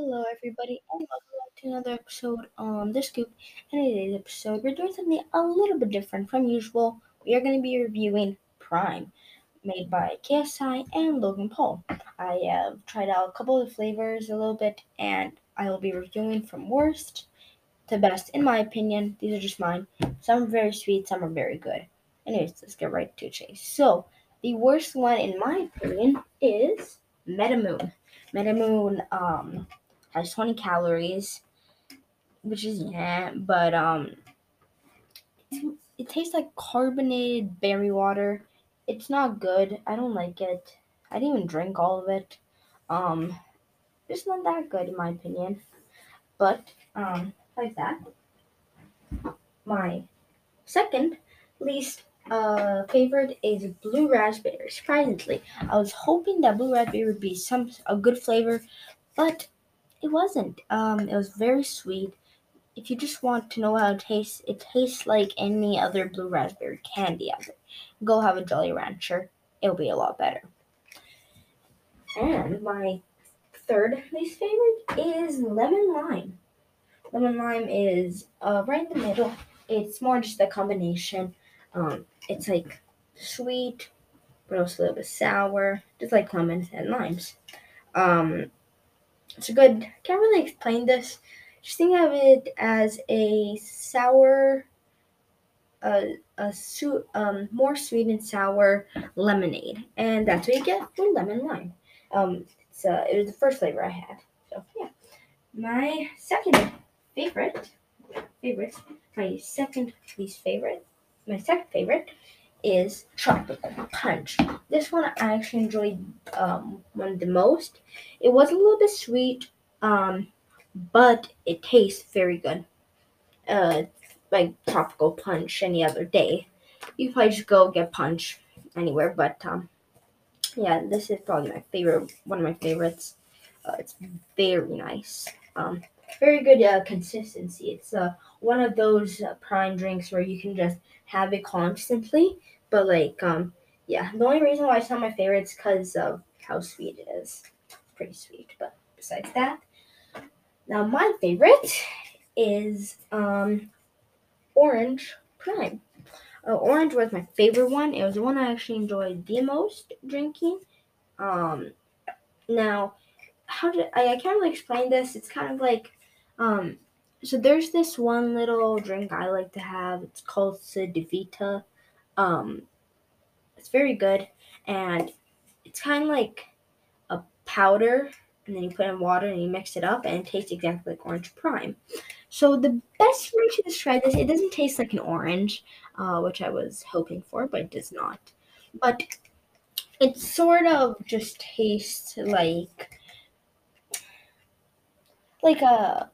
Hello, everybody, and welcome back to another episode on the Scoop. In today's episode, we're doing something a little bit different from usual. We are going to be reviewing Prime, made by KSI and Logan Paul. I have tried out a couple of flavors a little bit, and I will be reviewing from worst to best, in my opinion. These are just mine. Some are very sweet, some are very good. Anyways, let's get right to chase. So, the worst one, in my opinion, is Meta Moon. Metamoon um has 20 calories, which is yeah, but um it, tastes like carbonated berry water. It's not good. I don't like it. I didn't even drink all of it. Um it's not that good in my opinion. But um like that. My second least uh, favorite is blue raspberry. Surprisingly, I was hoping that blue raspberry would be some a good flavor, but it wasn't. Um, it was very sweet. If you just want to know how it tastes, it tastes like any other blue raspberry candy out there. Go have a Jolly Rancher. It'll be a lot better. And my third least favorite is lemon lime. Lemon lime is uh, right in the middle. It's more just a combination um, it's like sweet, but also a little bit sour, just like lemons and limes. Um, it's a good. Can't really explain this. Just think of it as a sour, uh, a su- um, more sweet and sour lemonade, and that's what you get with lemon lime. Um, it's uh, it was the first flavor I had. So yeah, my second favorite, favorite, my second least favorite my second favorite is Tropical Punch. This one I actually enjoyed um, one the most. It was a little bit sweet, um, but it tastes very good. Uh, like Tropical Punch any other day. You probably just go get Punch anywhere, but um, yeah, this is probably my favorite, one of my favorites. Uh, it's very nice. Um, very good uh, consistency. It's uh, one of those uh, prime drinks where you can just have it constantly. But like, um, yeah, the only reason why it's not my favorite is because of how sweet it is. It's pretty sweet, but besides that, now my favorite is um, Orange Prime. Uh, orange was my favorite one. It was the one I actually enjoyed the most drinking. Um, now, how did I? I can't really explain this. It's kind of like um, so there's this one little drink I like to have. It's called Cedevita. Um, it's very good, and it's kind of like a powder, and then you put in water and you mix it up, and it tastes exactly like orange prime. So the best way to describe this, it doesn't taste like an orange, uh, which I was hoping for, but it does not. But it sort of just tastes like like a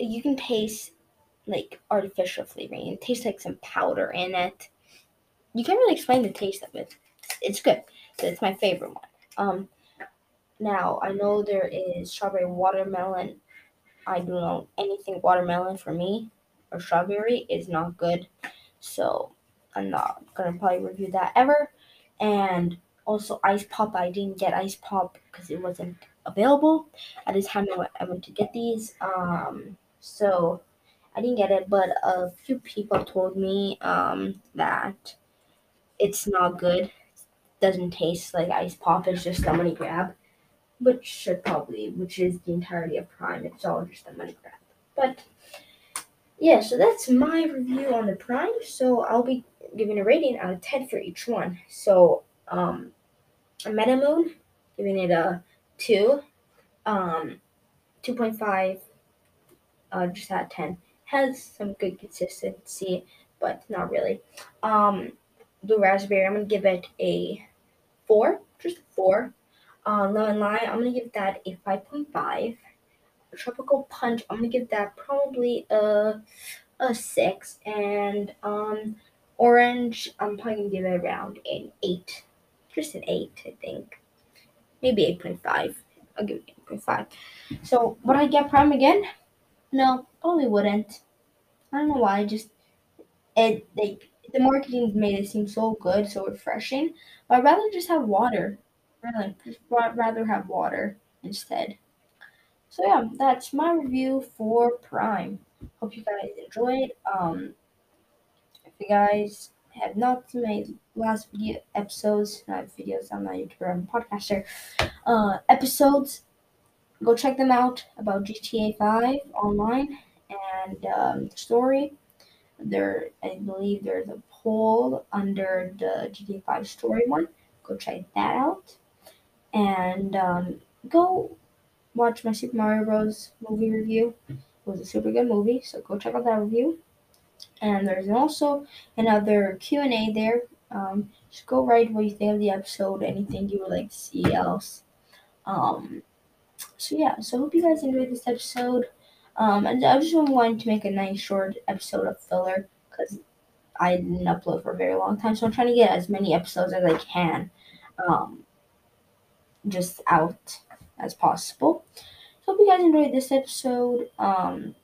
you can taste like artificial flavoring. It tastes like some powder in it. You can't really explain the taste of it. It's good. So It's my favorite one. Um, now I know there is strawberry watermelon. I don't know anything watermelon for me or strawberry is not good, so I'm not gonna probably review that ever. And also ice pop, I didn't get ice pop because it wasn't available at the time I went to get these. Um, so I didn't get it, but a few people told me um, that it's not good. It doesn't taste like ice pop. It's just a money grab, which should probably, which is the entirety of Prime. It's all just a money grab. But yeah, so that's my review on the Prime. So I'll be giving a rating out of ten for each one. So um, a Meta Moon, giving it a two. Um, 2.5 uh, just at 10. Has some good consistency, but not really. Um, Blue Raspberry, I'm going to give it a 4, just a 4. Uh, Lemon Lime, I'm going to give that a 5.5. Tropical Punch, I'm going to give that probably a, a 6. And um, Orange, I'm probably going to give it around an 8. Just an 8, I think. Maybe 8.5. I'll give it 8.5. So, what I get Prime again? No, probably wouldn't. I don't know why. Just it like the marketing made it seem so good, so refreshing. But I'd rather just have water. Really, just rather have water instead. So yeah, that's my review for Prime. Hope you guys enjoyed. Um, if you guys have not seen my last video episodes, not videos, I'm not a YouTuber, I'm a podcaster. Uh, episodes, go check them out about GTA 5 online and um, the story. There, I believe there's a poll under the GTA 5 story one. Go check that out. And um, go watch my Super Mario Bros. movie review. It was a super good movie, so go check out that review. And there's also another Q and A there. Um, just go write what you think of the episode, anything you would like to see else. Um, so yeah, so I hope you guys enjoyed this episode. Um, and I just wanted to make a nice short episode of filler because I didn't upload for a very long time, so I'm trying to get as many episodes as I can, um, just out as possible. So hope you guys enjoyed this episode. Um,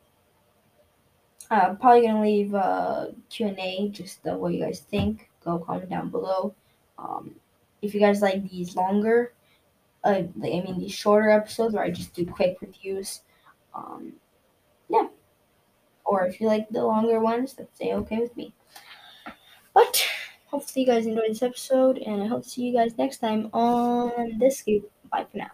I'm probably gonna leave a Q&A, just uh, what you guys think. Go comment down below. Um, if you guys like these longer, uh, I mean these shorter episodes where I just do quick reviews, um, yeah. Or if you like the longer ones, that's okay with me. But hopefully you guys enjoyed this episode, and I hope to see you guys next time on this scoop. Bye for now.